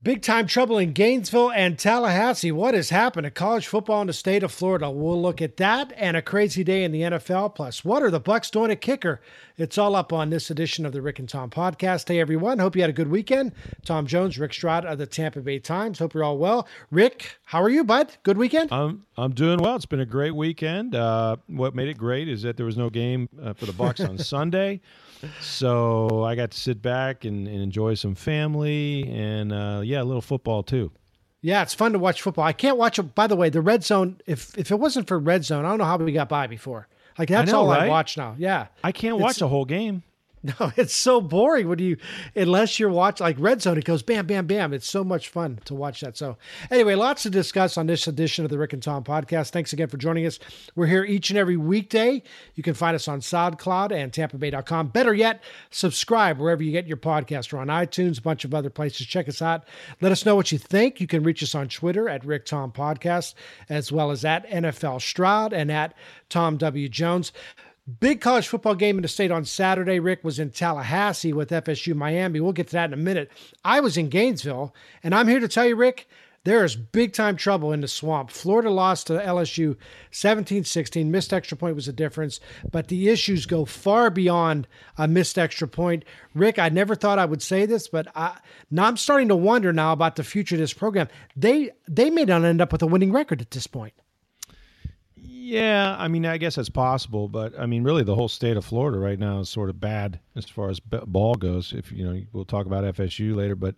Big time trouble in Gainesville and Tallahassee. What has happened to college football in the state of Florida? We'll look at that and a crazy day in the NFL. Plus, what are the Bucks doing at kicker? It's all up on this edition of the Rick and Tom podcast. Hey everyone, hope you had a good weekend. Tom Jones, Rick Stroud of the Tampa Bay Times. Hope you're all well. Rick, how are you, bud? Good weekend. I'm I'm doing well. It's been a great weekend. Uh, what made it great is that there was no game uh, for the Bucks on Sunday so I got to sit back and, and enjoy some family and uh, yeah, a little football too. Yeah, it's fun to watch football. I can't watch. By the way, the red zone. If if it wasn't for red zone, I don't know how we got by before. Like that's know, all right? I watch now. Yeah, I can't It's- watch a whole game. No, it's so boring when you, unless you're watching like Red Zone, it goes bam, bam, bam. It's so much fun to watch that. So, anyway, lots to discuss on this edition of the Rick and Tom podcast. Thanks again for joining us. We're here each and every weekday. You can find us on SoundCloud and TampaBay.com. Better yet, subscribe wherever you get your podcast. We're on iTunes, a bunch of other places. Check us out. Let us know what you think. You can reach us on Twitter at Rick Tom Podcast, as well as at NFL Stroud and at Tom W. Jones. Big college football game in the state on Saturday. Rick was in Tallahassee with FSU Miami. We'll get to that in a minute. I was in Gainesville, and I'm here to tell you, Rick, there is big time trouble in the swamp. Florida lost to LSU 17 16. Missed extra point was a difference, but the issues go far beyond a missed extra point. Rick, I never thought I would say this, but I, now I'm starting to wonder now about the future of this program. They they may not end up with a winning record at this point. Yeah, I mean, I guess that's possible, but I mean, really, the whole state of Florida right now is sort of bad as far as ball goes. If you know, we'll talk about FSU later, but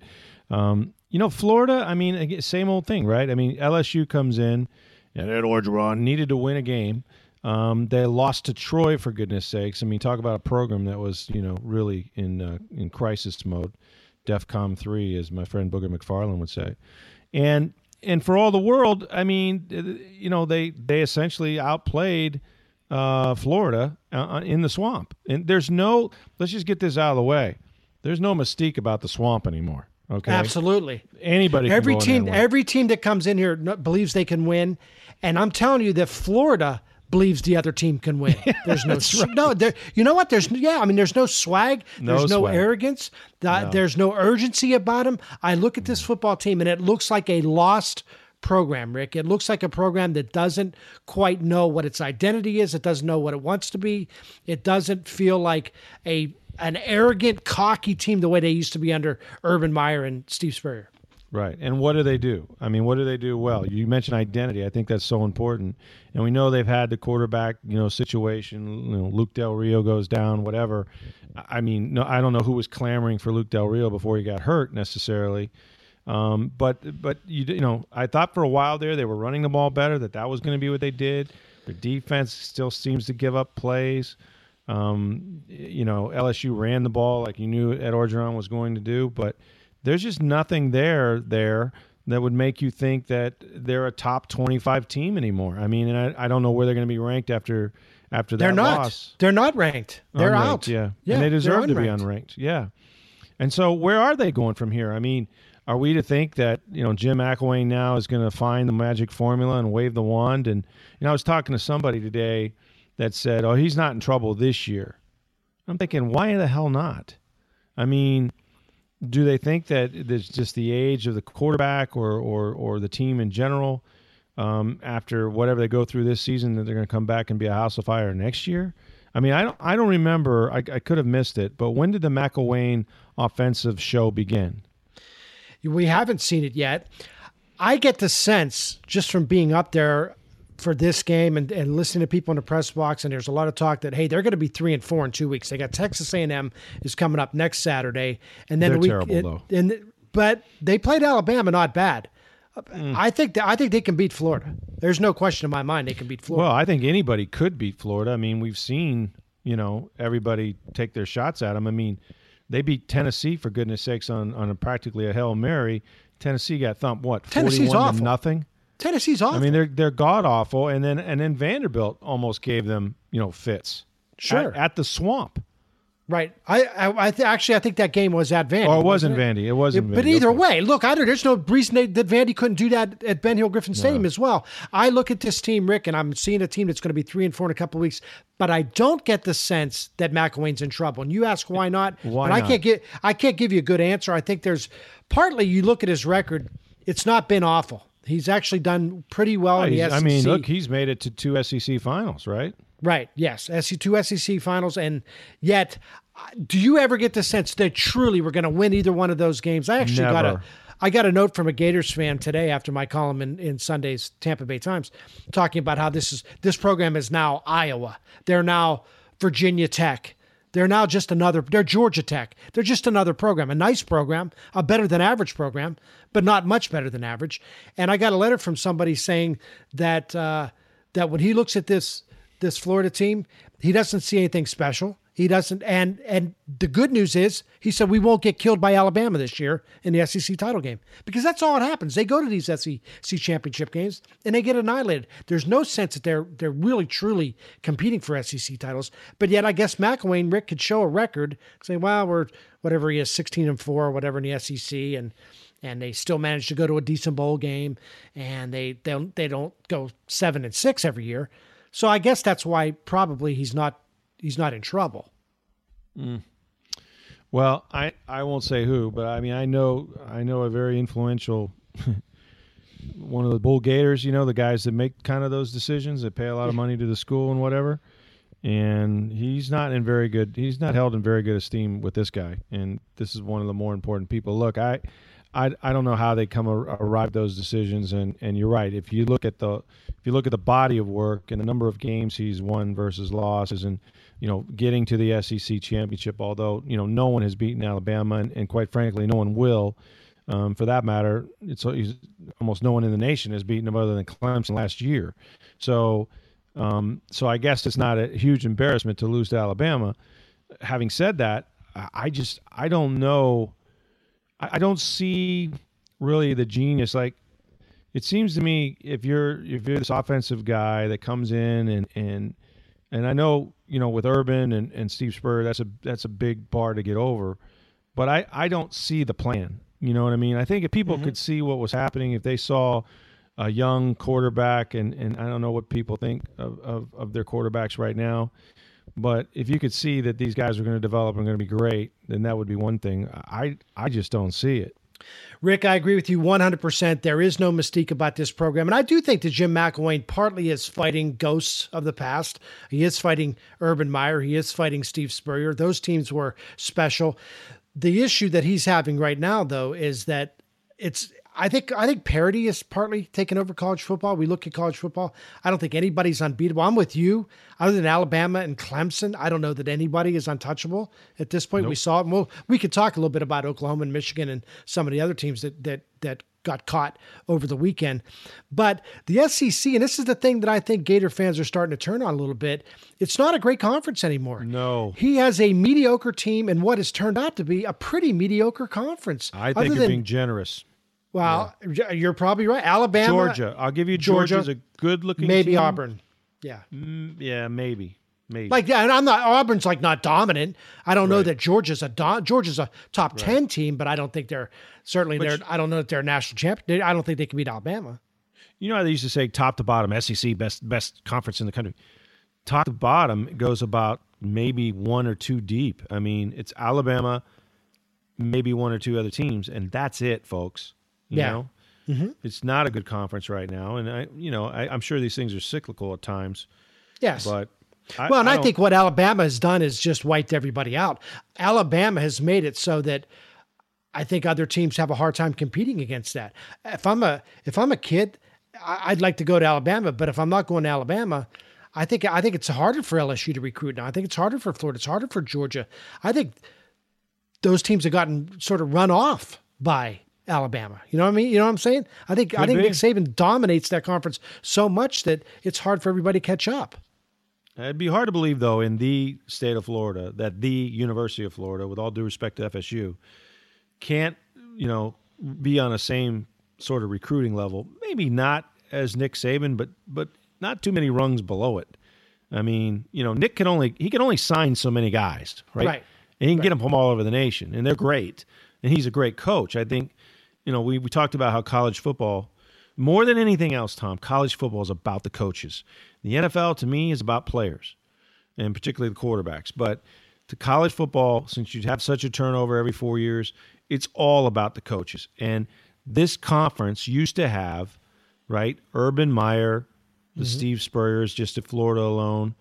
um, you know, Florida. I mean, same old thing, right? I mean, LSU comes in, and Ed Orgeron needed to win a game. Um, they lost to Troy for goodness sakes. I mean, talk about a program that was you know really in uh, in crisis mode, DEFCON three, as my friend Booger McFarland would say, and and for all the world, I mean, you know, they they essentially outplayed uh, Florida uh, in the swamp. And there's no, let's just get this out of the way. There's no mystique about the swamp anymore. Okay, Absolutely. Anybody, can every team every team that comes in here believes they can win and i'm telling you that florida believes the other team can win. There's no s- no there you know what? There's yeah i mean there's no swag. No there's no swag. arrogance. Th- there's no urgency about them i look at this football team and it looks like a lost program rick. It looks like a program that doesn't quite know what its identity is. It doesn't know what it wants to be. It doesn't feel like a an arrogant cocky team the way they used to be under urban meyer and steve spurrier Right. And what do they do? I mean, what do they do well? You mentioned identity. I think that's so important. And we know they've had the quarterback, you know, situation. You know, Luke Del Rio goes down, whatever. I mean, no, I don't know who was clamoring for Luke Del Rio before he got hurt necessarily. Um, but but you you know, I thought for a while there they were running the ball better. That that was going to be what they did. Their defense still seems to give up plays. Um, you know, LSU ran the ball like you knew Ed Orgeron was going to do, but there's just nothing there there that would make you think that they're a top 25 team anymore. I mean, and I, I don't know where they're going to be ranked after after that They're not. loss. They're not ranked. They're Unranked, out. Yeah. yeah and they deserve to be unranked. Yeah. And so where are they going from here? I mean, are we to think that, you know, Jim McElwain now is going to find the magic formula and wave the wand? And, you know, I was talking to somebody today that said, oh, he's not in trouble this year. I'm thinking, why the hell not? I mean, do they think that it's just the age of the quarterback or, or, or the team in general um, after whatever they go through this season that they're going to come back and be a house of fire next year? I mean, I don't, I don't remember. I, I could have missed it, but when did the McElwain offensive show begin? We haven't seen it yet. I get the sense just from being up there for this game and, and listening to people in the press box, and there's a lot of talk that hey, they're going to be three and four in two weeks. They got Texas A&M is coming up next Saturday, and then They're the week, terrible, it- though. And but they played Alabama, not bad. Mm. I think that, I think they can beat Florida. There's no question in my mind they can beat Florida. Well, I think anybody could beat Florida. I mean, we've seen, you know, everybody take their shots at them. I mean, They beat Tennessee for goodness sakes on on a practically a hail mary. Tennessee got thumped what Tennessee's forty-one awful. to nothing. Tennessee's awful. I mean, they're they're god awful, and then and then Vanderbilt almost gave them you know fits. Sure. at, at the swamp. right. I I, I th- actually I think that game was at Vandy. Or Oh, it wasn't wasn't Vandy. It wasn't. But Vandy. either Okay. way, look, I don't, there's no reason they, that Vandy couldn't do that at Ben Hill Griffin Stadium as well. I look at this team, Rick, and I'm seeing a team that's going to be three and four in a couple of weeks, but I don't get the sense that McElwain's in trouble. And you ask why not? Why but I can't get I can't give you a good answer. I think there's partly you look at his record, it's not been awful. He's actually done pretty well in the SEC. I mean, look, he's made it to two SEC finals, right? Right. Yes. SEC two SEC finals, and yet, do you ever get the sense that truly we're going to win either one of those games? I actually got a, Never. I got a note from a Gators fan today after my column in, in Sunday's Tampa Bay Times, talking about how this is this program is now Iowa. They're now Virginia Tech. They're now just another. They're Georgia Tech. They're just another program, a nice program, a better than average program, but not much better than average. And I got a letter from somebody saying that uh, that when he looks at this this Florida team, he doesn't see anything special. He doesn't, and and the good news is, he said we won't get killed by Alabama this year in the SEC title game because that's all that happens. They go to these SEC championship games and they get annihilated. There's no sense that they're they're really truly competing for SEC titles. But yet, I guess McElwain Rick could show a record, say, "Well, we're whatever he is, 16 and four, or whatever in the SEC," and and they still manage to go to a decent bowl game, and they they don't, they don't go seven and six every year. So I guess that's why probably he's not he's not in trouble. Mm. Well, I, I won't say who, but I mean I know I know a very influential one of the bull gators, you know, the guys that make kind of those decisions that pay a lot of money to the school and whatever. And he's not in very good he's not held in very good esteem with this guy. And this is one of the more important people. Look, I I, I don't know how they come ar- arrive those decisions and, and you're right. If you look at the if you look at the body of work and the number of games he's won versus losses and you know, getting to the SEC championship, although, you know, no one has beaten Alabama and, and quite frankly, no one will. Um, for that matter, it's he's, almost no one in the nation has beaten them other than Clemson last year. So, um, so I guess it's not a huge embarrassment to lose to Alabama. Having said that, I just I don't know. I, I don't see really the genius. Like it seems to me, if you're if you're this offensive guy that comes in and and and I know you know with Urban and, and Steve Spurrier, that's a that's a big bar to get over. But I I don't see the plan. You know what I mean? I think if people mm-hmm. could see what was happening, if they saw a young quarterback, and, and I don't know what people think of, of, of their quarterbacks right now, but if you could see that these guys are going to develop and going to be great, then that would be one thing. I I just don't see it. Rick, I agree with you 100%. There is no mystique about this program. And I do think that Jim McElwain partly is fighting ghosts of the past. He is fighting Urban Meyer. He is fighting Steve Spurrier. Those teams were special. The issue that he's having right now, though, is that it's. I think I think parity is partly taken over college football. We look at college football. I don't think anybody's unbeatable. I'm with you. Other than Alabama and Clemson, I don't know that anybody is untouchable at this point. We saw it. And we'll, we could talk a little bit about Oklahoma and Michigan and some of the other teams that that that got caught over the weekend. But the SEC, and this is the thing that I think Gator fans are starting to turn on a little bit. It's not a great conference anymore. No. He has a mediocre team and what has turned out to be a pretty mediocre conference. I think you're than- being generous. Well, you're probably right. Alabama, Georgia, I'll give you Georgia, Georgia's a good looking. maybe team. Auburn. Yeah. Mm, yeah, maybe, maybe. Like yeah, and I'm not Auburn's like not dominant. I don't know that Georgia's a do, Georgia's a top 10 team, but I don't think they're certainly they're I don't know that they're a national champion. I don't think they can beat Alabama. you know how they used to say top to bottom, SEC best best conference in the country. Top to bottom goes about maybe one or two deep. I mean, it's Alabama, maybe one or two other teams, and that's it, folks. You Yeah. know, mm-hmm. it's not a good conference right now, and I, you know, I, I'm sure these things are cyclical at times, Yes. but I, well, and I, don't- think what Alabama has done is just wiped everybody out. Alabama has made it so that I think other teams have a hard time competing against that. If I'm a if I'm a kid, I- I'd like to go to Alabama, but if I'm not going to Alabama, I think I think it's harder for LSU to recruit now. I think it's harder for Florida. It's harder for Georgia. I think those teams have gotten sort of run off by Alabama. You know what I mean? You know what I'm saying? I think I think be. Nick Saban dominates that conference so much that it's hard for everybody to catch up. It'd be hard to believe, though, in the state of Florida, that the University of Florida, with all due respect to FSU, can't, you know, be on the same sort of recruiting level. Maybe not as Nick Saban, but but not too many rungs below it. I mean, you know, Nick can only he can only sign so many guys, right? Right. And he can Right. get them from all over the nation, and they're great. And he's a great coach. I think, you know, we we talked about how college football, more than anything else, Tom, college football is about the coaches. The NFL to me is about players, and particularly the quarterbacks. But to college football, since you have such a turnover every four years, it's all about the coaches. And this conference used to have, right, Urban Meyer, the Steve Spurriers, just at Florida alone.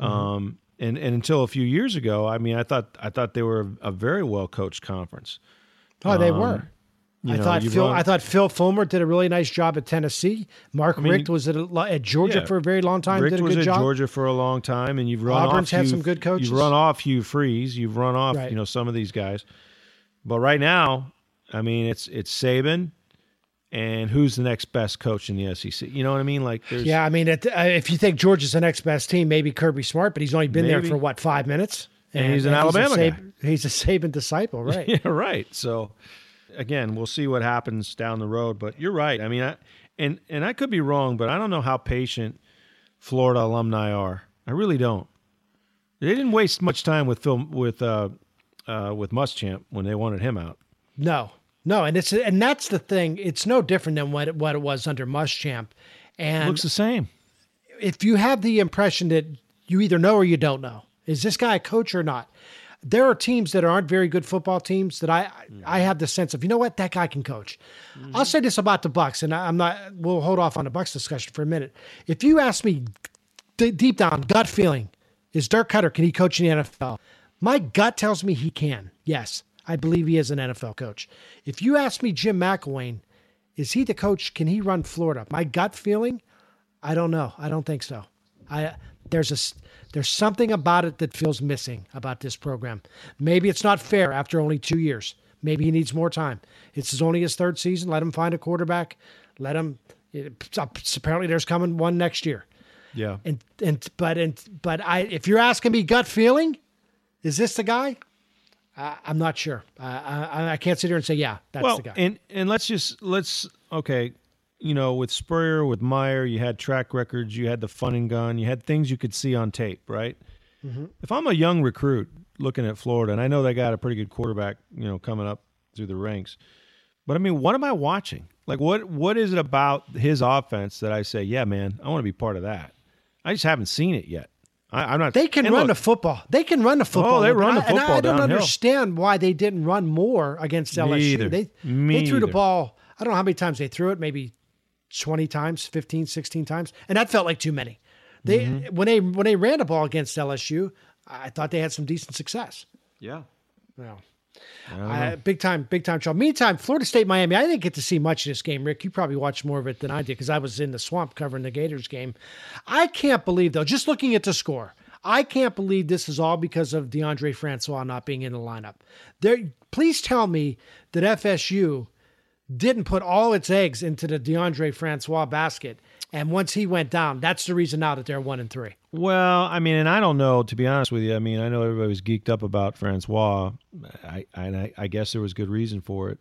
Um, and, and until a few years ago, I mean, I thought I thought they were a very well coached conference. Oh, they Um, were. You I know, thought Phil. I thought Phil Fulmer did a really nice job at Tennessee. Mark mean, Richt was at, at Georgia yeah. for a very long time. Rick did a was good at job. Georgia for a long time, and you've run Auburn's off. had Hugh- some good coaches. You've run off Hugh Freeze. You've run off, Right. you know, some of these guys. But right now, I mean, it's it's Saban, and who's the next best coach in the SEC? You know what I mean? Like, there's Yeah, I mean, it, uh, if you think Georgia's the next best team, maybe Kirby Smart, but he's only been there for what five minutes, And he's an a Alabama guy. He's a Saban disciple, right? Yeah, right. So again, we'll see what happens down the road. But you're right. I mean, I, and and I could be wrong, but I don't know how patient Florida alumni are. I really don't. They didn't waste much time with film with uh, uh, with Muschamp when they wanted him out. No, no, and it's and that's the thing. It's no different than what it, what it was under Muschamp. And Looks the same. if you have the impression that you either know or you don't know, is this guy a coach or not? There are teams that aren't very good football teams that I I mm-hmm. have the sense of you know what that guy can coach. Mm-hmm. I'll say this about the Bucks, and I- I'm not. We'll hold off on the Bucks discussion for a minute. If you ask me d- deep down, gut feeling, is Dirk Koetter can he coach in the NFL? My gut tells me he can. Yes, I believe he is an NFL coach. If you ask me Jim McElwain, is he the coach? Can he run Florida? My gut feeling, I don't know. I don't think so. I there's a there's something about it that feels missing about this program. Maybe it's not fair after only two years. Maybe he needs more time. It's only his third season. Let him find a quarterback. Let him. It, apparently, there's coming one next year. Yeah. And and but and but I if you're asking me gut feeling, is this the guy? I, I'm not sure. I, I I can't sit here and say yeah, that's well, the guy. and and let's just let's okay. You know, with Spurrier, with Meyer, you had track records, you had the fun and gun, you had things you could see on tape, right? Mm-hmm. If I'm a young recruit looking at Florida, and I know they got a pretty good quarterback, you know, coming up through the ranks, but I mean, what am I watching? Like, what what is it about his offense that I say, yeah, man, I want to be part of that? I just haven't seen it yet. I, I'm not. They can run look, the football. They can run the football. Oh, they run the and I- football And I, don't downhill. understand why they didn't run more against LSU. either. They Me they threw the ball. I don't know how many times they threw it. Maybe 20 times, 15, 16 times, and that felt like too many. They Mm-hmm. when they when they ran the ball against LSU, I thought they had some decent success. Yeah. Well, I, big time, big time trouble. Meantime, Florida State, Miami. I didn't get to see much of this game, Rick. You probably watched more of it than I did because I was in the swamp covering the Gators game. I can't believe though, just looking at the score, I can't believe this is all because of Deondre Francois not being in the lineup. There, please tell me that FSU didn't put all its eggs into the Deondre Francois basket, and once he went down, that's the reason now that they're one and three. Well, I mean, and I don't know to be honest with you. I mean, I know everybody was geeked up about Francois. I I, I guess there was good reason for it,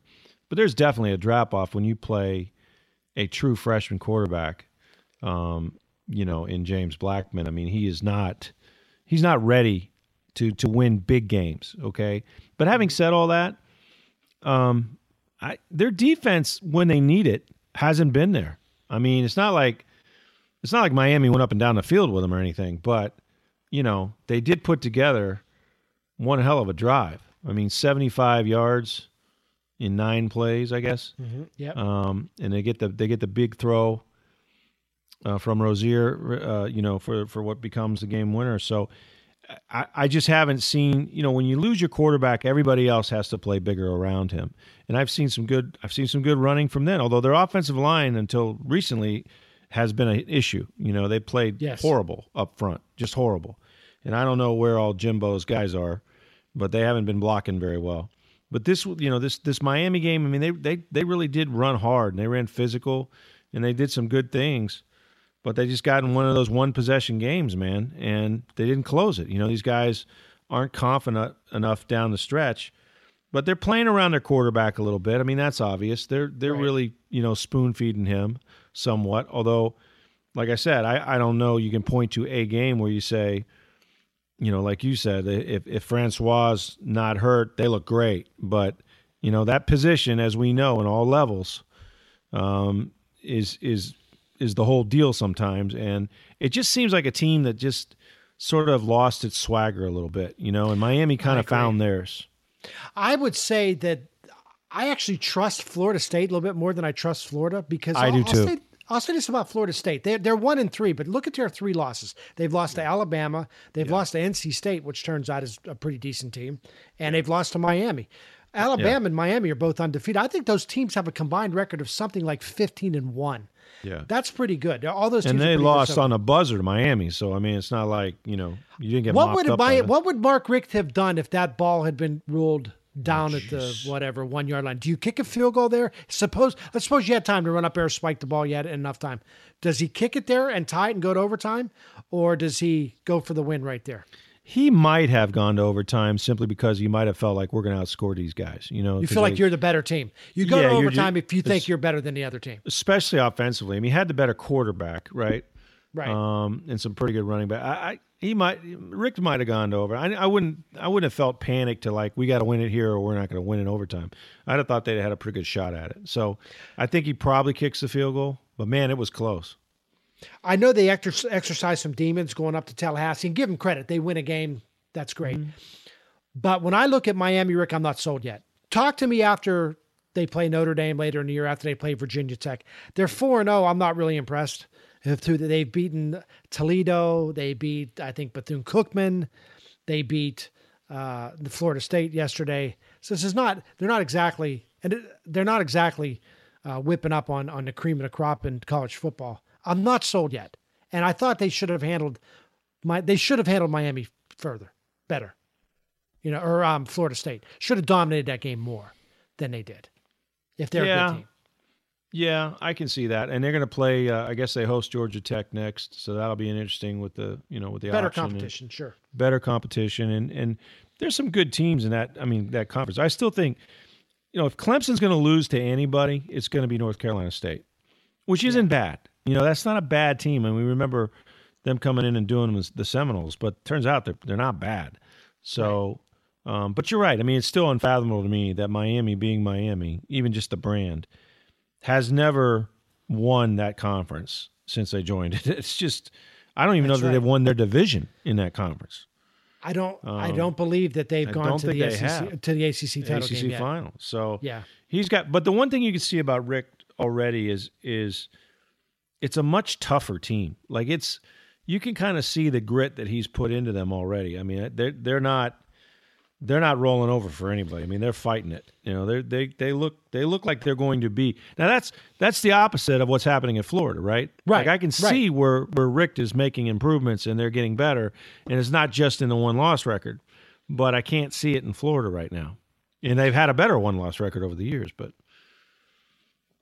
but there's definitely a drop off when you play a true freshman quarterback. Um, you know, in James Blackman. I mean, he is not he's not ready to to win big games. Okay, but having said all that, um, I their defense when they need it hasn't been there. I mean, it's not like it's not like Miami went up and down the field with them or anything, but you know they did put together one hell of a drive. I mean, seventy-five yards in nine plays, I guess. Yep. Um, and they get the they get the big throw uh, from Rosier, uh, you know, for for what becomes the game winner. So. I, I just haven't seen, you know, when you lose your quarterback, everybody else has to play bigger around him. And I've seen some good, I've seen some good running from then. Although their offensive line until recently has been an issue. You know, they played Yes. horrible up front, just horrible. And I don't know where all Jimbo's guys are, but they haven't been blocking very well. But this, you know, this this Miami game, I mean, they they they really did run hard and they ran physical, and they did some good things. But they just got in one of those one possession games, man, and they didn't close it. You know, these guys aren't confident enough down the stretch, but they're playing around their quarterback a little bit. I mean, that's obvious. They're they're Right. really you know spoon feeding him somewhat. Although, like I said, I I don't know. You can point to a game where you say. You know, like you said, if if Francois not hurt, they look great. But you know that position, as we know, in all levels, um, is is is the whole deal sometimes, and it just seems like a team that just sort of lost its swagger a little bit, you know. And Miami kind of found theirs. I would say that I actually trust Florida State a little bit more than I trust Florida because I I'll, do I'll too. say, I'll say this about Florida State. They're, they're one and three, but look at their three losses. They've lost to Alabama, they've lost to NC State, which turns out is a pretty decent team, and they've lost to Miami. Alabama and Miami are both undefeated. I think those teams have a combined record of something like 15 and 1. Yeah. That's pretty good. All those teams And they lost on a buzzer to Miami, so I mean, it's not like you know you didn't get what would up. by what would Mark Richt have done if that ball had been ruled down at the whatever one yard line? Do you kick a field goal there? Suppose let's suppose you had time to run up there, spike the ball. You had enough time. Does he kick it there and tie it and go to overtime, or does he go for the win right there? He might have gone to overtime simply because he might have felt like we're going to outscore these guys. You know, you feel like they- you're the better team. You go Yeah, to overtime if you think you're better than the other team. especially offensively. I mean, he had the better quarterback, right? Right. Um, and some pretty good running back. I, I he might Richt might have gone to over. I, I wouldn't I wouldn't have felt panicked to like we got to win it here or we're not going to win in overtime. I'd have thought they'd had a pretty good shot at it. So I think he probably kicks the field goal, but man, it was close. I know they exer- exercise some demons going up to Tallahassee and give them credit. They win a game. That's great. But when I look at Miami, Rick, I'm not sold yet. Talk to me after they play Notre Dame later in the year, after they play Virginia Tech. They're 4 0. I'm not really impressed. Two- They've beaten Toledo. They beat, I think, Bethune Cookman. They beat uh, the Florida State yesterday. So this is not, they're not exactly, and it, they're not exactly uh, whipping up on, on the cream of the crop in college football. I'm not sold yet. And I thought they should have handled my, they should have handled Miami further, better you know, or um, Florida State should have dominated that game more than they did. If they're a Yeah. good team, Yeah, I can see that, and they're going to play. Uh, I guess they host Georgia Tech next, so that'll be an interesting with the you know with the better competition, sure. better competition and and there's some good teams in that I mean that conference. I still think you know if Clemson's going to lose to anybody, it's going to be North Carolina State, which isn't bad. You know, that's not a bad team and we remember them coming in and doing the the Seminoles, but turns out they're they're not bad. So um, but you're right. I mean, it's still unfathomable to me that Miami being Miami, even just the brand, has never won that conference since they joined it. It's just I don't even That's know that right. they've won their division in that conference. I don't, I Um, don't believe that they've I gone to the SEC to the ACC title ACC game yet. final. So Yeah. he's got. But the one thing you can see about Richt already is is it's a much tougher team. Like it's you can kind of see the grit that he's put into them already. I mean, they're they're not they're not rolling over for anybody. I mean, they're fighting it. You know, they they they look they look like they're going to be. Now that's that's the opposite of what's happening in Florida, right? Right, Like I can right. see where where Richt is making improvements and they're getting better, and it's not just in the one loss record, but I can't see it in Florida right now. And they've had a better one loss record over the years, but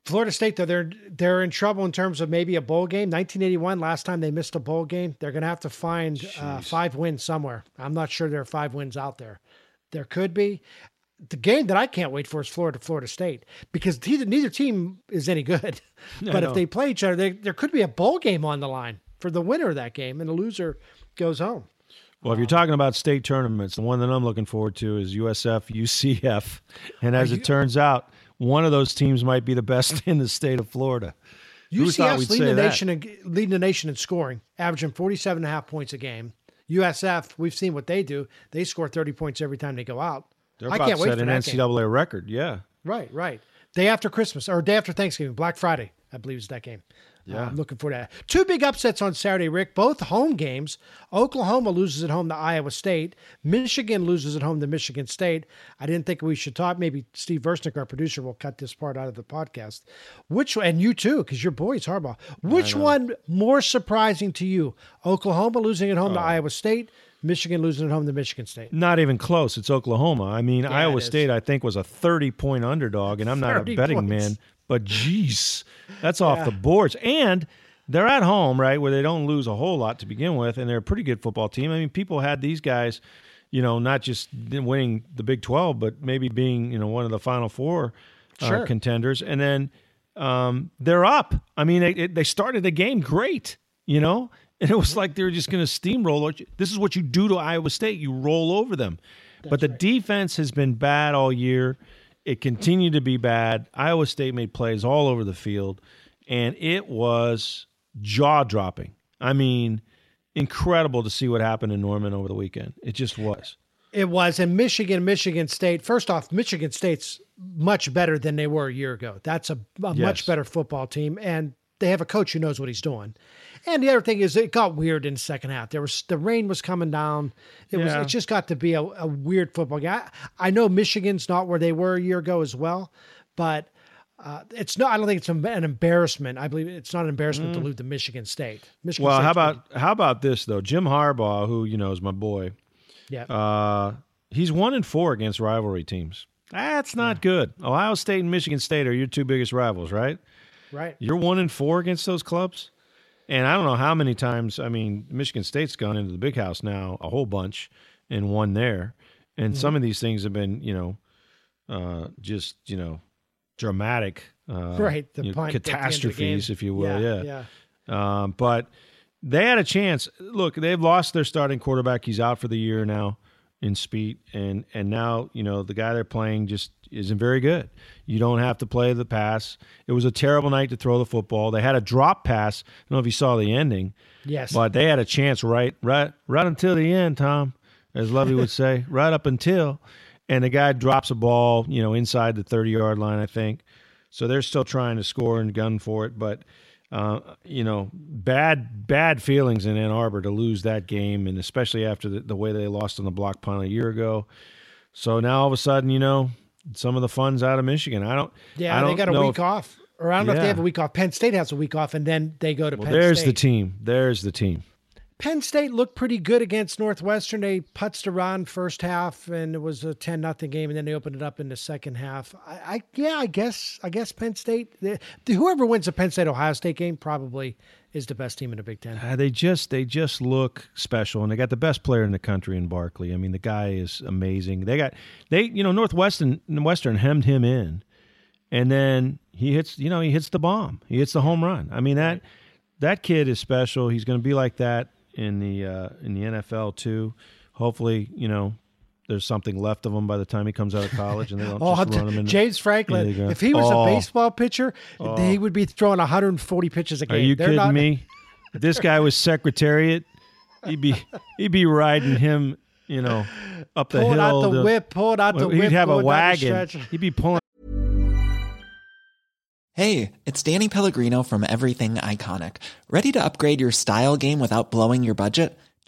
Florida State, though, they're they're in trouble in terms of maybe a bowl game. 1981, last time they missed a bowl game. They're going to have to find uh, five wins somewhere. I'm not sure there are five wins out there. There could be. The game that I can't wait for is Florida Florida State because neither, neither team is any good. but if they play each other, they, there could be a bowl game on the line for the winner of that game, and the loser goes home. well, if you're talking about state tournaments, the one that I'm looking forward to is USF UCF, and as it turns out, one of those teams might be the best in the state of Florida. UCF's leading the nation in, leading the nation in scoring, averaging 47 and a half points a game. USF, we've seen what they do. They score 30 points every time they go out. They're I about can't to wait set for an that game. NCAA record. Yeah, Right, right. Day after Christmas or day after Thanksgiving, Black Friday, I believe is that game. Oh, yeah. I'm looking for that. Two big upsets on Saturday, Rick. Both home games. Oklahoma loses at home to Iowa State. Michigan loses at home to Michigan State. I didn't think we should talk. Maybe Steve Versnick, our producer, will cut this part out of the podcast. Which and you too, because your boy's Harbaugh. Which one more surprising to you? Oklahoma losing at home Oh. to Iowa State. Michigan losing at home to Michigan State. not even close. It's Oklahoma. I mean, it Iowa. State, I think, was a 30 point underdog, and I'm not a betting points. man, but geez, that's off the boards. And they're at home, right, where they don't lose a whole lot to begin with, and they're a pretty good football team. I mean, people had these guys, you know, not just winning the Big Twelve, but maybe being you know one of the Final Four uh, Sure. contenders, and then um, they're up. I mean, they, they started the game great, you know, and it was like they were just going to steamroll. This is what you do to Iowa State: you roll over them. but the defense has been bad all year. It continued to be bad. Iowa State made plays all over the field, and it was jaw dropping. I mean, incredible to see what happened in Norman over the weekend. It just was. It was in Michigan, Michigan State. First off, Michigan State's much better than they were a year ago. That's a, a Yes. much better football team, and they have a coach who knows what he's doing. And the other thing is, it got weird in the second half. There was the rain was coming down. It was it just got to be a, a weird football game. I, I know Michigan's not where they were a year ago as well, but uh, it's not. I don't think it's an embarrassment. I believe it's not an embarrassment to lose to Michigan State. Michigan Mm. Well, how State's about how about this though? Jim Harbaugh, who you know is my boy, yeah? uh, he's one and four against rivalry teams. That's not good. Ohio State and Michigan State are your two biggest rivals, right? Right. You're one and four against those clubs, and I don't know how many times. I mean, Michigan State's gone into the big house now a whole bunch and won there, and some of these things have been, you know, uh, just you know, dramatic, uh, Right, the you know, at the catastrophes, if you will. Yeah, yeah. yeah. Um, but they had a chance. Look, they've lost their starting quarterback. He's out for the year now in Speight, and and now you know the guy they're playing just isn't very good. You don't have to play the pass. It was a terrible night to throw the football. They had a drop pass. I don't know if you saw the ending, Yes. but they had a chance right right right until the end. Tom, as Lovey would say, right up until, and the guy drops a ball, you know, inside the thirty yard line, I think. So they're still trying to score and gun for it, but uh, you know, bad bad feelings in Ann Arbor to lose that game, and especially after the, the way they lost on the block punt a year ago. So now all of a sudden, you know, some of the funds out of Michigan. I don't. Yeah, I they don't got a week if- off. Or I don't know if they have a week off. Penn State has a week off, and then they go to Well, Penn there's State. the team. There's the team. Penn State looked pretty good against Northwestern. They putzed around first half, and it was a ten nothing game, and then they opened it up in the second half. I, I yeah, I guess I guess Penn State. The, the- whoever wins the Penn State Ohio State game probably is the best team in the Big Ten. Uh, they just they just look special, and they got the best player in the country in Barkley. I mean, the guy is amazing. They got they you know Northwestern Western hemmed him in, and then he hits you know he hits the bomb. He hits the home run. I mean that that kid is special. He's going to be like that in the uh, in the NFL too. Hopefully, you know. There's something left of him by the time he comes out of college, and they don't Oh, just run him in. James Franklin. Yeah, go, if he was "Oh." a baseball pitcher, oh. he would be throwing 140 pitches a game. Are you They're kidding not- me? If this guy was secretariat, he'd be he'd be riding him, you know, up the Pulling hill. out the to- whip, pulling out the well, he'd whip. have a going down wagon. He'd be pulling. Hey, it's Danny Pellegrino from Everything Iconic. Ready to upgrade your style game without blowing your budget?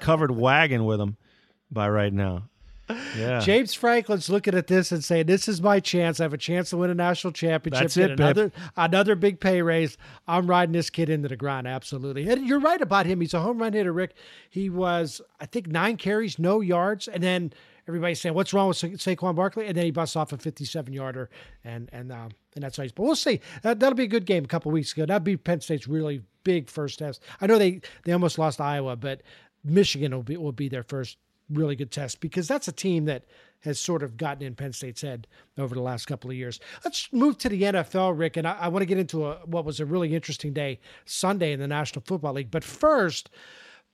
Covered wagon with him by right now. Yeah, James Franklin's looking at this and saying, "This is my chance. I have a chance to win a national championship. That's it, Pip. another another big pay raise. I'm riding this kid into the ground. Absolutely. And you're right about him. He's a home run hitter, Rick. He was, I think, nine carries, no yards, and then everybody's saying, "What's wrong with Sa- Saquon Barkley?" And then he busts off a 57 yarder, and and um, and that's nice. But we'll see. That, that'll be a good game. A couple weeks ago, that'd be Penn State's really big first test. I know they they almost lost Iowa, but Michigan will be will be their first really good test because that's a team that has sort of gotten in Penn State's head over the last couple of years. Let's move to the NFL, Rick, and I, I want to get into a, what was a really interesting day Sunday in the National Football League. But first,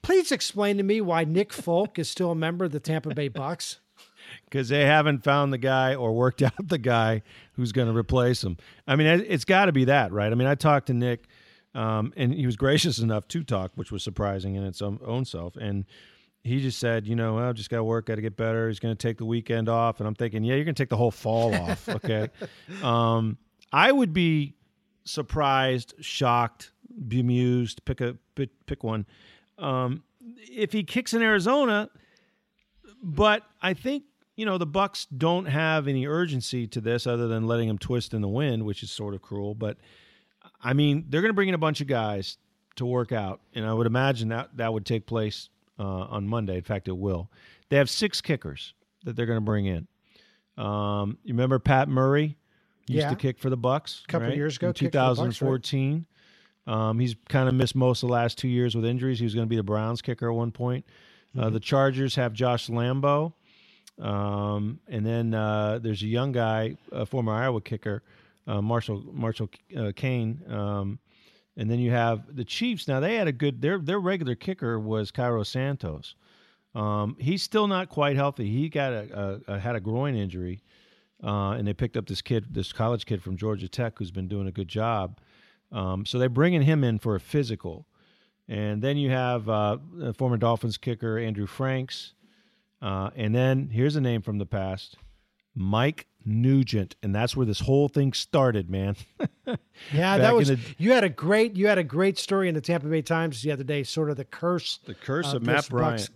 please explain to me why Nick Folk is still a member of the Tampa Bay Bucks. because they haven't found the guy or worked out the guy who's going to replace him. I mean, it- it's got to be that, right? I mean, I talked to Nick, um, and he was gracious enough to talk, which was surprising in its own, own self. And he just said, you know, well, just got to work, got to get better. He's going to take the weekend off, and I'm thinking, yeah, you're going to take the whole fall off, okay? Um, I would be surprised, shocked, bemused, pick a pick, pick one. Um, if he kicks in Arizona, but I think you know the Bucks don't have any urgency to this other than letting him twist in the wind, which is sort of cruel. But I mean, they're going to bring in a bunch of guys to work out, and I would imagine that that would take place uh, on Monday. In fact, it will. They have six kickers that they're going to bring in. Um, you remember Pat Murray used Yeah. to kick for the Bucks A couple right? years ago, in kicked for the Bucks, right? 2014. Um, he's kind of missed most of the last two years with injuries. He was going to be the Browns kicker at one point. Mm-hmm. Uh, the Chargers have Josh Lambo, um, and then uh, there's a young guy, a former Iowa kicker, uh, Marshall Marshall uh, Koehn. Um, and then you have the Chiefs. Now they had a good. Their their regular kicker was Cairo Santos. Um, he's still not quite healthy. He got a, a, a had a groin injury, uh, and they picked up this kid, this college kid from Georgia Tech, who's been doing a good job. Um, so they're bringing him in for a physical, and then you have uh, former Dolphins kicker Andrew Franks, uh, and then here's a name from the past, Mike Nugent, and that's where this whole thing started, man. Yeah, that was the- you had a great you had a great story in the Tampa Bay Times the other day, sort of the curse The curse of this Matt Bucks-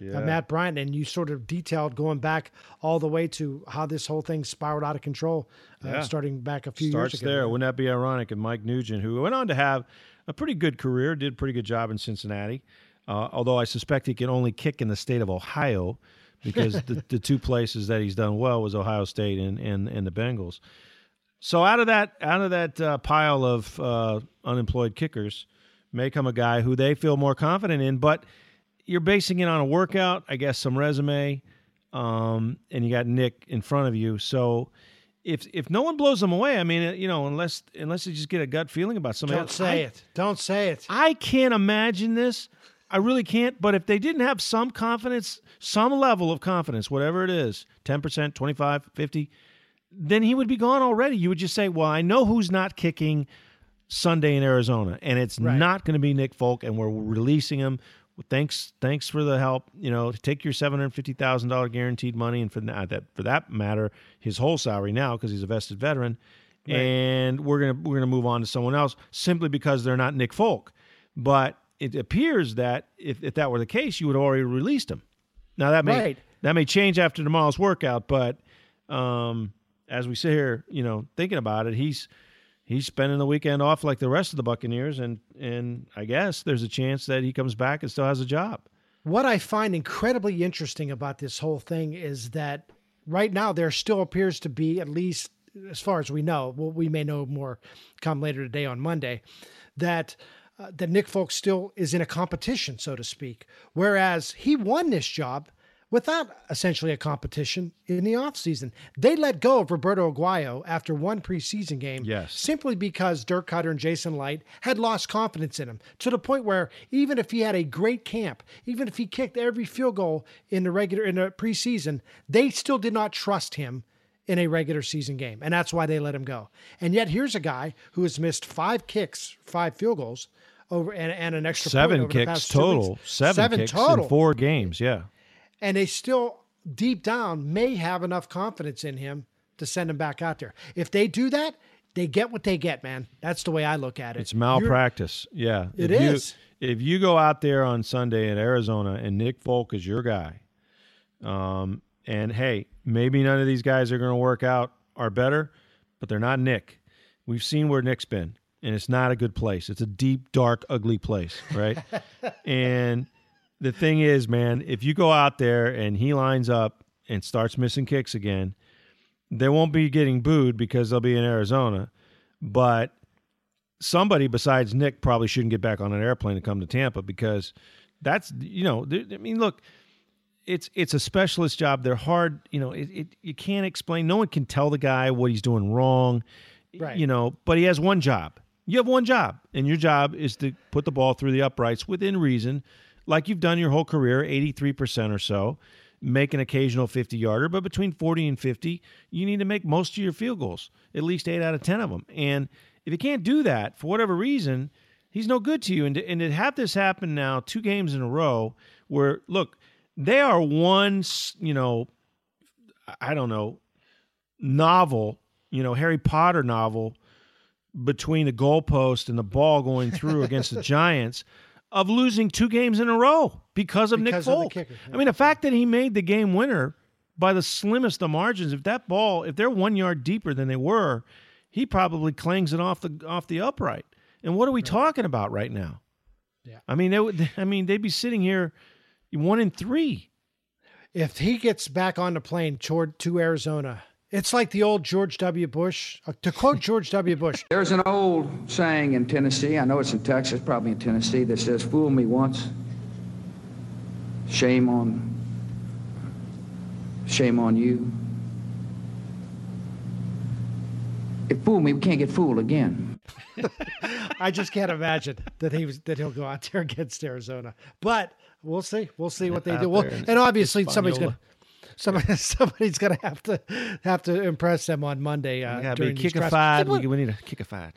Bryant. uh, Matt Bryant, and you sort of detailed going back all the way to how this whole thing spiraled out of control, uh, Yeah. starting back a few starts years ago. there. Wouldn't that be ironic? And Mike Nugent, who went on to have a pretty good career, did a pretty good job in Cincinnati. Uh, although I suspect he can only kick in the state of Ohio because the, the two places that he's done well was Ohio State and, and, and the Bengals. So out of that out of that uh, pile of uh, unemployed kickers may come a guy who they feel more confident in, but you're basing it on a workout, I guess, some resume, um, and you got Nick in front of you. So if if no one blows them away, I mean, you know, unless unless you just get a gut feeling about somebody Don't else, say I- it. Don't say it. I can't imagine this. I really can't. But if they didn't have some confidence, some level of confidence, whatever it is 10%, 25, 50, then he would be gone already. You would just say, well, I know who's not kicking Sunday in Arizona, and it's Right. not going to be Nick Folk, and we're releasing him. Thanks, thanks for the help. You know, take your seven hundred fifty thousand dollar guaranteed money, and for that, that for that matter, his whole salary now because he's a vested veteran. And we're gonna we're gonna move on to someone else simply because they're not Nick Folk. But it appears that if, if that were the case, you would have already released him. Now that may Right. that may change after tomorrow's workout, but um, as we sit here, you know, thinking about it, he's he's spending the weekend off like the rest of the Buccaneers, and and I guess there's a chance that he comes back and still has a job. What I find incredibly interesting about this whole thing is that right now there still appears to be, at least as far as we know, well, we may know more come later today on Monday, that uh, that Nick Folk still is in a competition, so to speak. Whereas he won this job without essentially a competition in the offseason. They let go of Roberto Aguayo after one preseason game Yes. simply because Dirk Koetter and Jason Licht had lost confidence in him to the point where even if he had a great camp, even if he kicked every field goal in the regular in the preseason, they still did not trust him in a regular season game, and that's why they let him go. And yet here's a guy who has missed five kicks, five field goals over and, and an extra Seven kicks total. weeks. Seven, kicks total in four games. Yeah. and they still deep down may have enough confidence in him to send him back out there. If they do that, they get what they get, man. That's the way I look at it. It's malpractice. yeah. It if is. You, if you go out there on Sunday in Arizona and Nick Folk is your guy, um, and hey, maybe none of these guys are going to work out are better, but they're not Nick. We've seen where Nick's been, and it's not a good place. It's a deep, dark, ugly place, right? and the thing is, man, if you go out there and he lines up and starts missing kicks again, they won't be getting booed because they'll be in Arizona, but somebody besides Nick probably shouldn't get back on an airplane to come to Tampa because that's you know I mean look it's it's a specialist job they're hard you know it, it you can't explain no one can tell the guy what he's doing wrong Right. you know but he has one job you have one job and your job is to put the ball through the uprights within reason like you've done your whole career 83% or so make an occasional 50 yarder but between 40 and 50 you need to make most of your field goals at least 8 out of 10 of them and if you can't do that for whatever reason he's no good to you. And to, and to have this happen now two games in a row where look they are one you know i don't know novel you know harry potter novel between the goalpost and the ball going through against the giants of losing two games in a row because of Because Nick of Folk. kicker, I mean, the fact that he made the game winner by the slimmest of margins, if that ball, if they're one yard deeper than they were, he probably clangs it off the off the upright. And what are we talking about right now? Yeah. I mean, they would. I mean, they'd be sitting here one in three. If he gets back on the plane toward to Arizona, it's like the old George W. Bush. Uh, to quote George W. Bush, There's an old saying in Tennessee, I know it's in Texas, probably in Tennessee, that says, fool me once, shame on, shame on you. If fool me, we can't get fooled again. I just can't imagine that he was that he'll go out there against Arizona. But we'll see. We'll see what they Out do. Well, and obviously somebody's gonna somebody somebody's gonna have to have to impress them on Monday. Uh, We gotta be these dress- kickified. We, we need a kickified.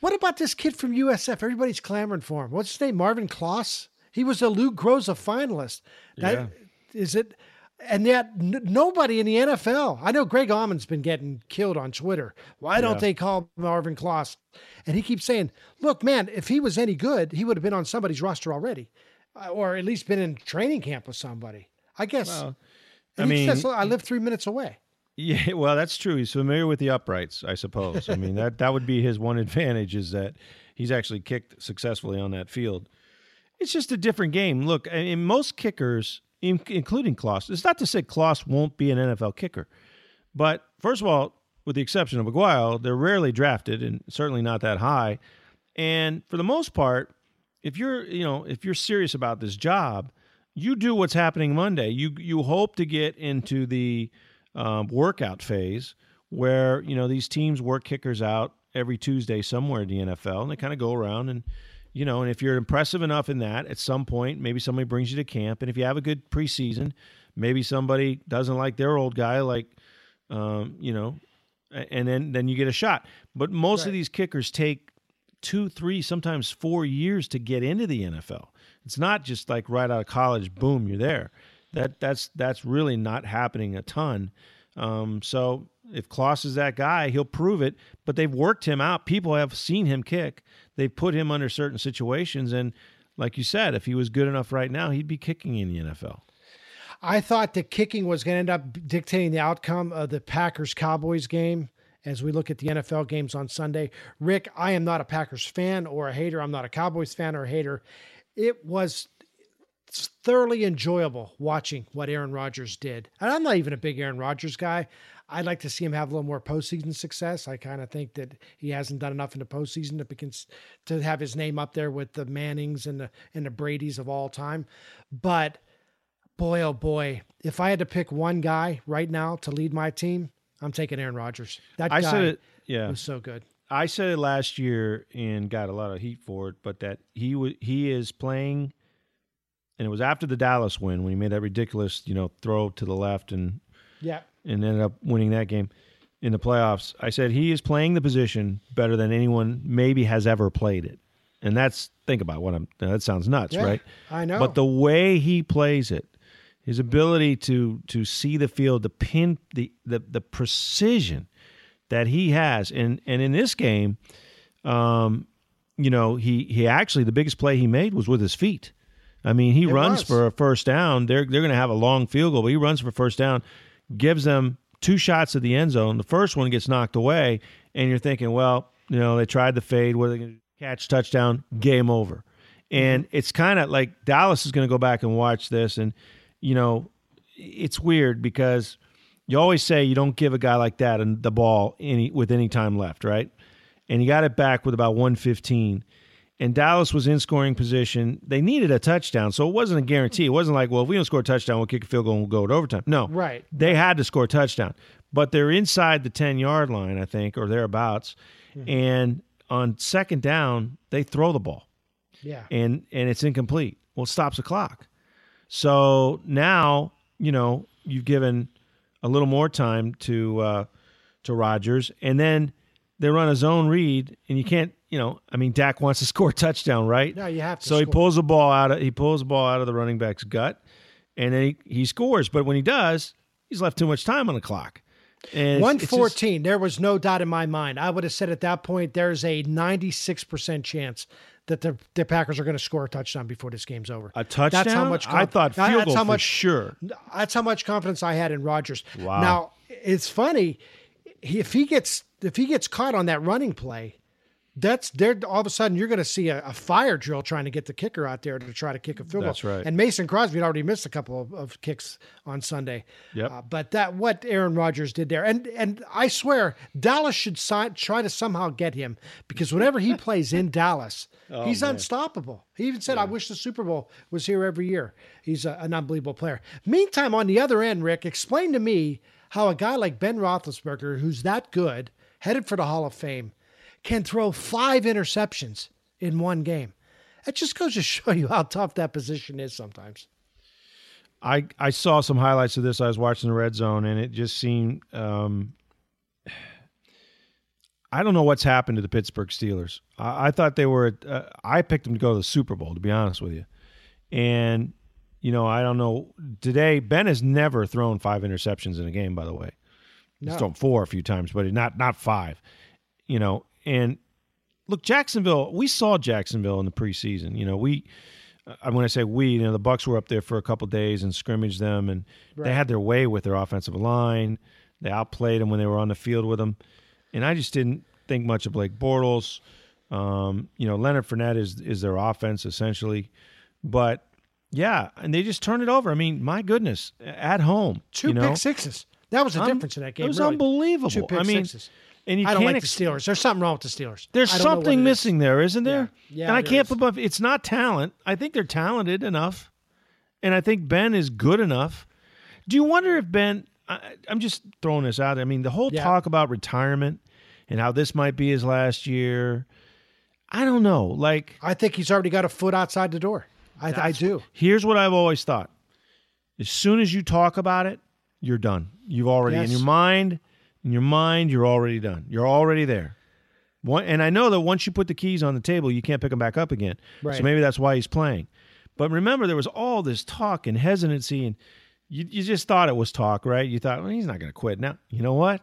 what about this kid from USF? Everybody's clamoring for him. What's his name? Marvin Kloss. He was a Lou Groza finalist. That is it. And yet, n- nobody in the NFL. I know Greg Auman's been getting killed on Twitter. Why don't Yeah. they call Marvin Kloss? And he keeps saying, "Look, man, if he was any good, he would have been on somebody's roster already, uh, or at least been in training camp with somebody." I guess. Well, I he says, mean- I live three minutes away. Yeah, well, that's true. He's familiar with the uprights, I suppose. I mean, that that would be his one advantage is that he's actually kicked successfully on that field. It's just a different game. Look, in most kickers, including Kloss, it's not to say Kloss won't be an NFL kicker, but first of all, with the exception of Aguayo, they're rarely drafted and certainly not that high. And for the most part, if you're you know if you're serious about this job, you do what's happening Monday. You you hope to get into the um, workout phase where you know these teams work kickers out every Tuesday somewhere in the NFL, and they kind of go around and you know, and if you're impressive enough in that, at some point maybe somebody brings you to camp, and if you have a good preseason, maybe somebody doesn't like their old guy, like um, you know, and then then you get a shot. But most of these kickers take two, three, sometimes four years to get into the NFL. It's not just like right out of college, boom, you're there. That that's that's really not happening a ton. Um, so if Kloss is that guy, he'll prove it. But they've worked him out. People have seen him kick. They've put him under certain situations, and like you said, if he was good enough right now, he'd be kicking in the NFL. I thought the kicking was going to end up dictating the outcome of the Packers Cowboys game as we look at the NFL games on Sunday. Rick, I am not a Packers fan or a hater. I'm not a Cowboys fan or a hater. It was thoroughly enjoyable watching what Aaron Rodgers did. And I'm not even a big Aaron Rodgers guy. I'd like to see him have a little more postseason success. I kind of think that he hasn't done enough in the postseason to to have his name up there with the Mannings and the and the Brady's of all time. But boy, oh boy, if I had to pick one guy right now to lead my team, I'm taking Aaron Rodgers. That I guy said it. Yeah, was so good. I said it last year and got a lot of heat for it, but that he was he is playing, and it was after the Dallas win when he made that ridiculous you know throw to the left and Yeah. and ended up winning that game in the playoffs. I said he is playing the position better than anyone maybe has ever played it, and that's think about what I'm. That sounds nuts, Yeah, right? I know. but the way he plays it, his ability to to see the field, the pin, the the the precision that he has, and and in this game, um, you know, he he actually the biggest play he made was with his feet. I mean, he It runs was. for a first down. They're they're going to have a long field goal, but he runs for first down, gives them two shots at the end zone. The first one gets knocked away, and you're thinking, well, you know, they tried the fade. What are they going to catch? Touchdown, game over. And Mm-hmm. it's kind of like Dallas is going to go back and watch this, and you know, it's weird because you always say you don't give a guy like that and the ball any with any time left, right? And he got it back with about 115. And Dallas was in scoring position. They needed a touchdown, so it wasn't a guarantee. It wasn't like, well, if we don't score a touchdown, we'll kick a field goal and we'll go to overtime. No, Right. They had to score a touchdown, but they're inside the 10 yard line, I think, or thereabouts. Mm-hmm. And on second down, they throw the ball Yeah. and and it's incomplete. Well, it stops the clock. So now you know you've given a little more time to uh, to Rodgers, and then they run a zone read, and you can't. You know, I mean, Dak wants to score a touchdown, right? No, you have to So he pulls the ball out of he pulls the ball out of the running back's gut, and then he, he scores. But when he does, he's left too much time on the clock, And One it's- it's just- There was no doubt in my mind. I would have said at that point there's a ninety six percent chance that the, the Packers are going to score a touchdown before this game's over. a touchdown. That's how much. I thought field that's goal how for much. sure. That's how much confidence I had in Rodgers. Wow. Now it's funny he- if he gets if he gets caught on that running play. That's there. All of a sudden, you're going to see a, a fire drill trying to get the kicker out there to try to kick a field That's goal. right. And Mason Crosby had already missed a couple of, of kicks on Sunday. Yep. Uh, but that what Aaron Rodgers did there, and and I swear Dallas should sign, try to somehow get him because whenever he plays in Dallas, Oh, he's unstoppable. He even said, "I wish the Super Bowl was here every year." He's a, an unbelievable player. Meantime, on the other end, Rick, explain to me how a guy like Ben Roethlisberger, who's that good, headed for the Hall of Fame, can throw five interceptions in one game. That just goes to show you how tough that position is sometimes. I I saw some highlights of this. I was watching the red zone, and it just seemed. Um, I don't know what's happened to the Pittsburgh Steelers. I, I thought they were. Uh, I picked them to go to the Super Bowl, to be honest with you. And you know, I don't know. Today, Ben has never thrown five interceptions in a game. By the way, he's thrown four a few times, but not not five. You know, and look, Jacksonville. We saw Jacksonville in the preseason. You know, we. I when I say we, you know, the Bucks were up there for a couple days and scrimmaged them, and they had their way with their offensive line. They outplayed them when they were on the field with them, and I just didn't think much of Blake Bortles. Um, you know, Leonard Fournette is is their offense essentially, but yeah, and they just turned it over. I mean, my goodness, at home, Two you know, pick sixes. That was the Un- difference in that game. It was really. unbelievable. Two pick I mean, sixes. And you I don't can't like ex- the Steelers. There's something wrong with the Steelers. There's I don't know what something it is. missing there, isn't there? Yeah. Yeah, and I can't is. put above. It's not talent. I think they're talented enough, and I think Ben is good enough. Do you wonder if Ben? I, I'm just throwing this out. I mean, the whole Yeah. talk about retirement and how this might be his last year. I don't know. Like, I think he's already got a foot outside the door. I, I do. here's what I've always thought: as soon as you talk about it, you're done. You've already in your mind. In your mind, you're already done. You're already there. One, and I know that once you put the keys on the table, you can't pick them back up again. Right. So maybe that's why he's playing. But remember, there was all this talk and hesitancy, and you, you just thought it was talk, right? You thought, well, he's not going to quit. Now, you know what?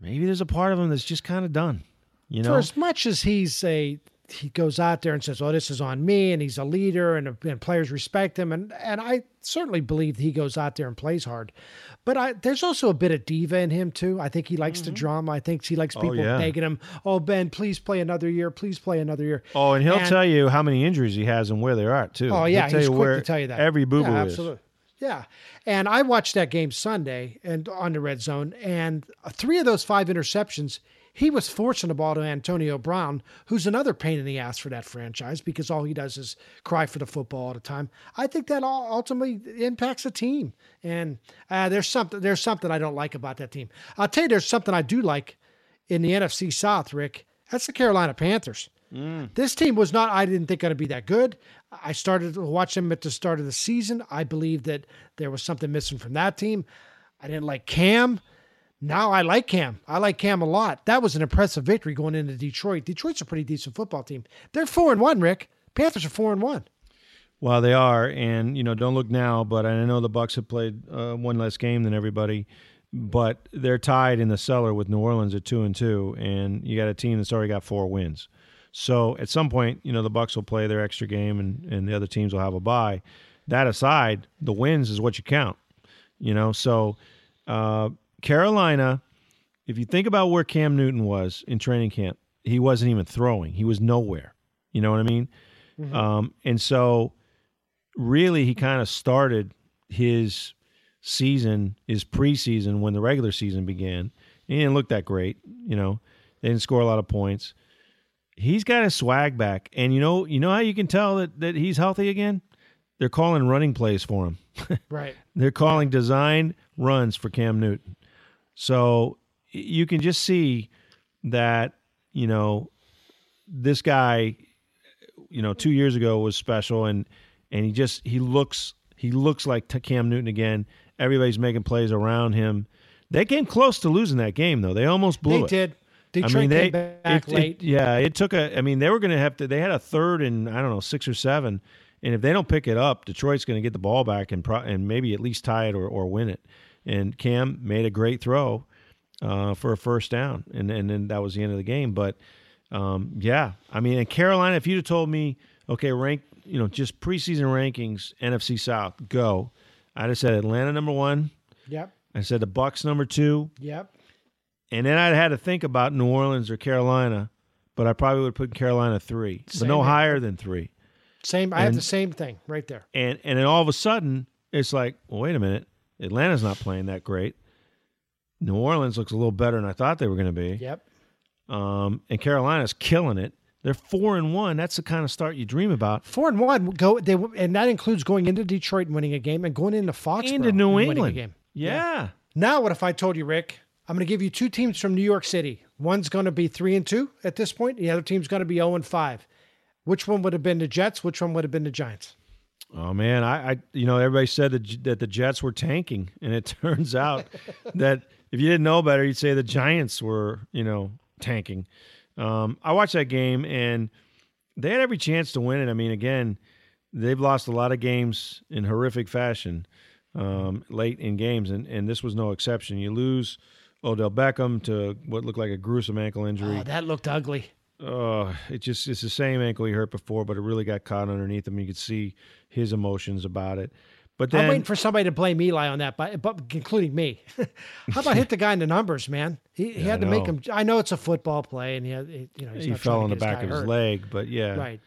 Maybe there's a part of him that's just kind of done. You know, For as much as he's a, he goes out there and says, "Oh, this is on me," and he's a leader, and, and players respect him, and and I certainly believe he goes out there and plays hard. But I, there's also a bit of diva in him too. I think he likes the mm-hmm. drama. I think he likes oh, people yeah. begging him, "Oh, Ben, please play another year. Please play another year." Oh, and he'll And- tell you how many injuries he has and where they're too. Oh yeah, he'll he's quick to tell you that. every boo boo yeah, is. absolutely. Yeah, and I watched that game Sunday and on the red zone, and three of those five interceptions, he was forcing the ball to Antonio Brown, who's another pain in the ass for that franchise because all he does is cry for the football all the time. I think that all ultimately impacts the team, and uh, there's something there's something I don't like about that team. I'll tell you, there's something I do like in the NFC South, Rick. That's the Carolina Panthers. This team was not, I didn't think, going to be that good. I started to watch them at the start of the season. I believe that there was something missing from that team. I didn't like Cam. Now I like Cam. I like Cam a lot. That was an impressive victory going into Detroit. Detroit's a pretty decent football team. They're four and one, Rick. Panthers are four and one. Well, they are, and you know, don't look now, but I know the Bucks have played uh, one less game than everybody, but they're tied in the cellar with New Orleans at two and two, and you got a team that's already got four wins. So at some point, you know, the Bucks will play their extra game, and and the other teams will have a bye. That aside, the wins is what you count. You know, so uh, Carolina, if you think about where Cam Newton was in training camp, he wasn't even throwing; he was nowhere. You know what I mean? Um, and so really he kind of started his season, his preseason when the regular season began. He didn't look that great, you know. They didn't score a lot of points. He's got his swag back, and you know, you know how you can tell that that he's healthy again. They're calling running plays for him. Right. They're calling design runs for Cam Newton. So you can just see that, you know, this guy, you know, two years ago was special and and he just he looks he looks like Cam Newton again. Everybody's making plays around him. They came close to losing that game though. They almost blew it. They it. did. Detroit I mean, they came back it- it- late. yeah, it took a. I mean, they were going to have to. They had a third and I don't know six or seven, and if they don't pick it up, Detroit's going to get the ball back and pro, and maybe at least tie it or, or win it. And Cam made a great throw, uh, for a first down, and and then that was the end of the game. But um, yeah, I mean, in Carolina, if you'd have told me, okay, rank, you know, just preseason rankings, NFC South, go, I'd have said Atlanta number one. Yep. I said the Bucks number two, Yep. and then I'd had to think about New Orleans or Carolina, but I probably would put Carolina three, but no here. higher than three. Same. I have the same thing right there. And and then all of a sudden, it's like, well, wait a minute, Atlanta's not playing that great. New Orleans looks a little better than I thought they were going to be. Yep. Um, and Carolina's killing it. They're four and one. That's the kind of start you dream about. Four and one go. They and that includes going into Detroit and winning a game, and going into Foxborough Into New and winning England. a game. Yeah. Now, what if I told you, Rick? I'm going to give you two teams from New York City. One's going to be three and two at this point. The other team's going to be zero and five. Which one would have been the Jets? Which one would have been the Giants? Oh man, I, I you know everybody said that, that the Jets were tanking, and it turns out that if you didn't know better, you'd say the Giants were you know tanking. Um, I watched that game, and they had every chance to win it. I mean, again, they've lost a lot of games in horrific fashion um, late in games, and and this was no exception. You lose Odell Beckham to what looked like a gruesome ankle injury. Oh, that looked ugly. Uh, it just it's the same ankle he hurt before, but it really got caught underneath him. You could see his emotions about it. But then I'm waiting for somebody to blame Eli on that, but, but including me. How about hit the guy in the numbers, man? He, he Yeah, had to make him. I know it's a football play, and he had, you know he's he fell on the back of his hurt. leg, but yeah. Right.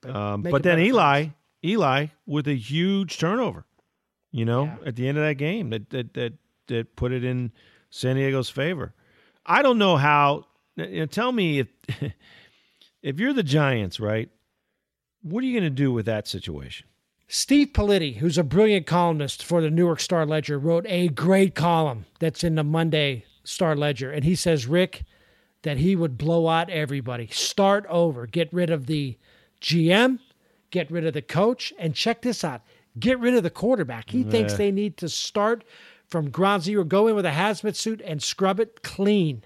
But, Um, but then Eli. Eli with a huge turnover, you know, Yeah. at the end of that game that that that that put it in San Diego's favor. I don't know how. You know, tell me if if you're the Giants, right? What are you going to do with that situation? Steve Politi, who's a brilliant columnist for the Newark Star Ledger, wrote a great column that's in the Monday Star Ledger. And he says, Rick, that he would blow out everybody, start over, get rid of the GM, get rid of the coach, and check this out get rid of the quarterback. He thinks they need to start from ground zero, go in with a hazmat suit and scrub it clean.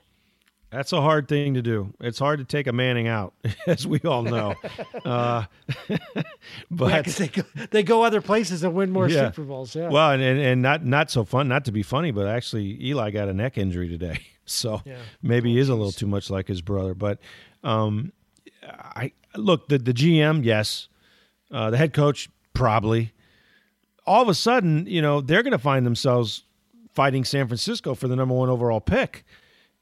That's a hard thing to do. It's hard to take a Manning out, as we all know. uh, but Yeah, they, go, they go other places and win more Yeah. Super Bowls. Yeah. Well, and, and and not not so fun, not to be funny, but actually Eli got a neck injury today, so Yeah. maybe he is a little too much like his brother. But um, I look the the GM, yes, uh, the head coach probably. All of a sudden, you know, they're going to find themselves fighting San Francisco for the number one overall pick.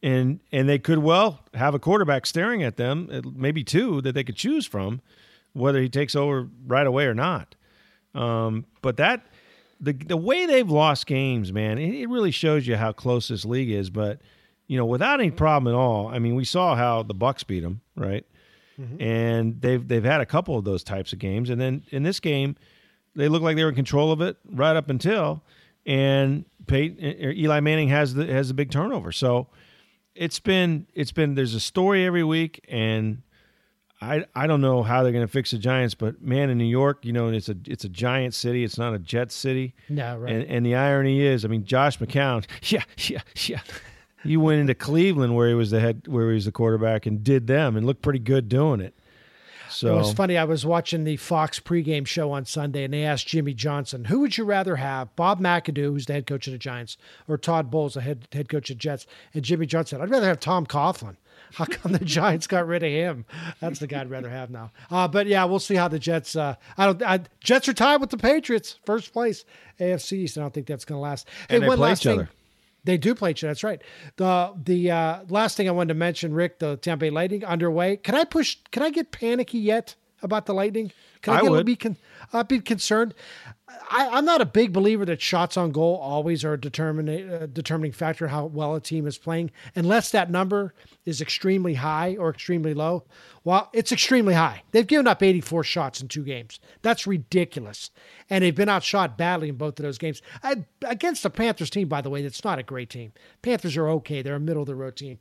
And and they could well have a quarterback staring at them, maybe two that they could choose from, whether he takes over right away or not. Um, but that the the way they've lost games, man, it, it really shows you how close this league is. But you know, without any problem at all. I mean, we saw how the Bucks beat them, right? And they've they've had a couple of those types of games, and then in this game, they look like they were in control of it right up until, and Peyton, Eli Manning has the has a big turnover. So it's been it's been there's a story every week, and I I don't know how they're going to fix the Giants, but man, in New York, you know, it's a it's a giant city. It's not a jet city. No, right. And and the irony is, I mean, Josh McCown, yeah, yeah, yeah. He went into Cleveland where he was the head, where he was the quarterback, and did them, and looked pretty good doing it. So It was funny. I was watching the Fox pregame show on Sunday, and they asked Jimmy Johnson, "Who would you rather have, Bob McAdoo, who's the head coach of the Giants, or Todd Bowles, the head head coach of the Jets?" And Jimmy Johnson, "I'd rather have Tom Coughlin." How come the Giants got rid of him? That's the guy I'd rather have now. Uh, but yeah, we'll see how the Jets. Uh, I don't. I, Jets are tied with the Patriots, first place AFC East. I don't think that's going to last. Hey, And they one play last each thing. other. They do play other. That's right. The the uh, last thing I wanted to mention, Rick, the Tampa Bay Lightning underway. Can I push? Can I get panicky yet about the Lightning? Can I, I get would. be con, uh, be concerned? I, I'm not a big believer that shots on goal always are a determining uh, determining factor how well a team is playing, unless that number is extremely high or extremely low. Well, it's extremely high. They've given up 84 shots in two games. That's ridiculous, and they've been outshot badly in both of those games. I, against the Panthers team, by the way, that's not a great team. Panthers are okay. They're a middle of the road team,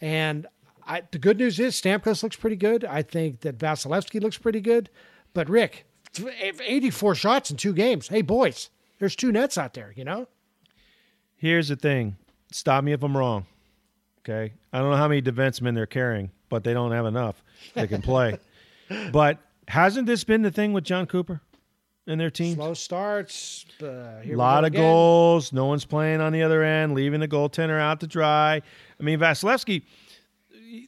and I, the good news is Stamkos looks pretty good. I think that Vasilevskiy looks pretty good, but Rick, 84 shots in two games. Hey, boys, there's two nets out there, you know? Here's the thing. Stop me if I'm wrong. Okay. I don't know how many defensemen they're carrying, but they don't have enough that can play. but hasn't this been the thing with Jon Cooper? and their team? Slow starts. Uh, a lot of again. goals. No one's playing on the other end, leaving the goaltender out to dry. I mean, Vasilevskiy,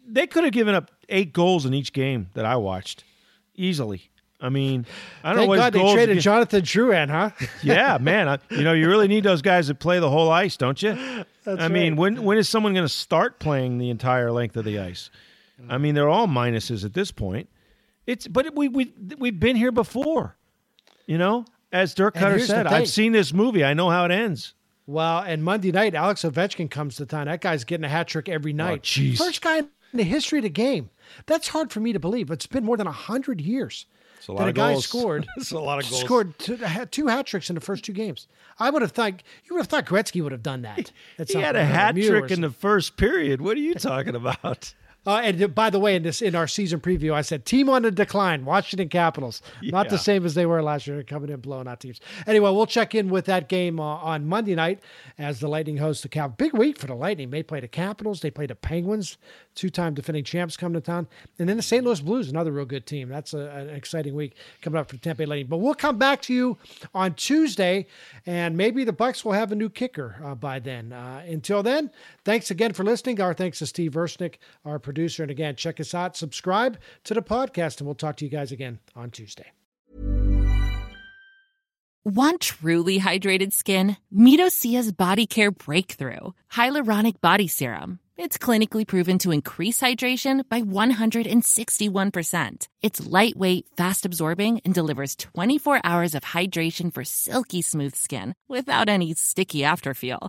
they could have given up eight goals in each game that I watched easily. I mean, I don't Thank know what God they traded Jonathan Drouin, huh? yeah, man. I, you know, you really need those guys that play the whole ice, don't you? That's I mean, when when is someone going to start playing the entire length of the ice? I mean, they're all minuses at this point. It's but we we we've been here before, you know. As Dirk Koetter said. I've seen this movie. I know how it ends. Well, and Monday night, Alex Ovechkin comes to town. That guy's getting a hat trick every oh, night. jeez. First guy in the history of the game. That's hard for me to believe. But it's been more than hundred years a that lot a of guy goals. scored. It's a lot of goals. Scored two, two hat tricks in the first two games. I would have thought you would have thought Gretzky would have done that. at He had a hat trick in the first period. What are you talking about? Uh, and by the way, in this in our season preview, I said team on the decline, Washington Capitals, not the same as they were last year, coming in blowing out teams. Anyway, we'll check in with that game uh, on Monday night as the Lightning host the Cap. Big week for the Lightning. They play the Capitals, they play the Penguins, two-time defending champs come to town, and then the St. Louis Blues, another real good team. That's a, an exciting week coming up for the Tampa Bay Lightning. But we'll come back to you on Tuesday, and maybe the Bucks will have a new kicker uh, by then. Uh, until then, thanks again for listening. Our thanks to Steve Versnick, our producer, and again, check us out, subscribe to the podcast, and we'll talk to you guys again on Tuesday. Want truly hydrated skin? Meet Body Care Breakthrough Hyaluronic Body Serum. It's clinically proven to increase hydration by 161%. It's lightweight, fast absorbing, and delivers 24 hours of hydration for silky smooth skin without any sticky afterfeel.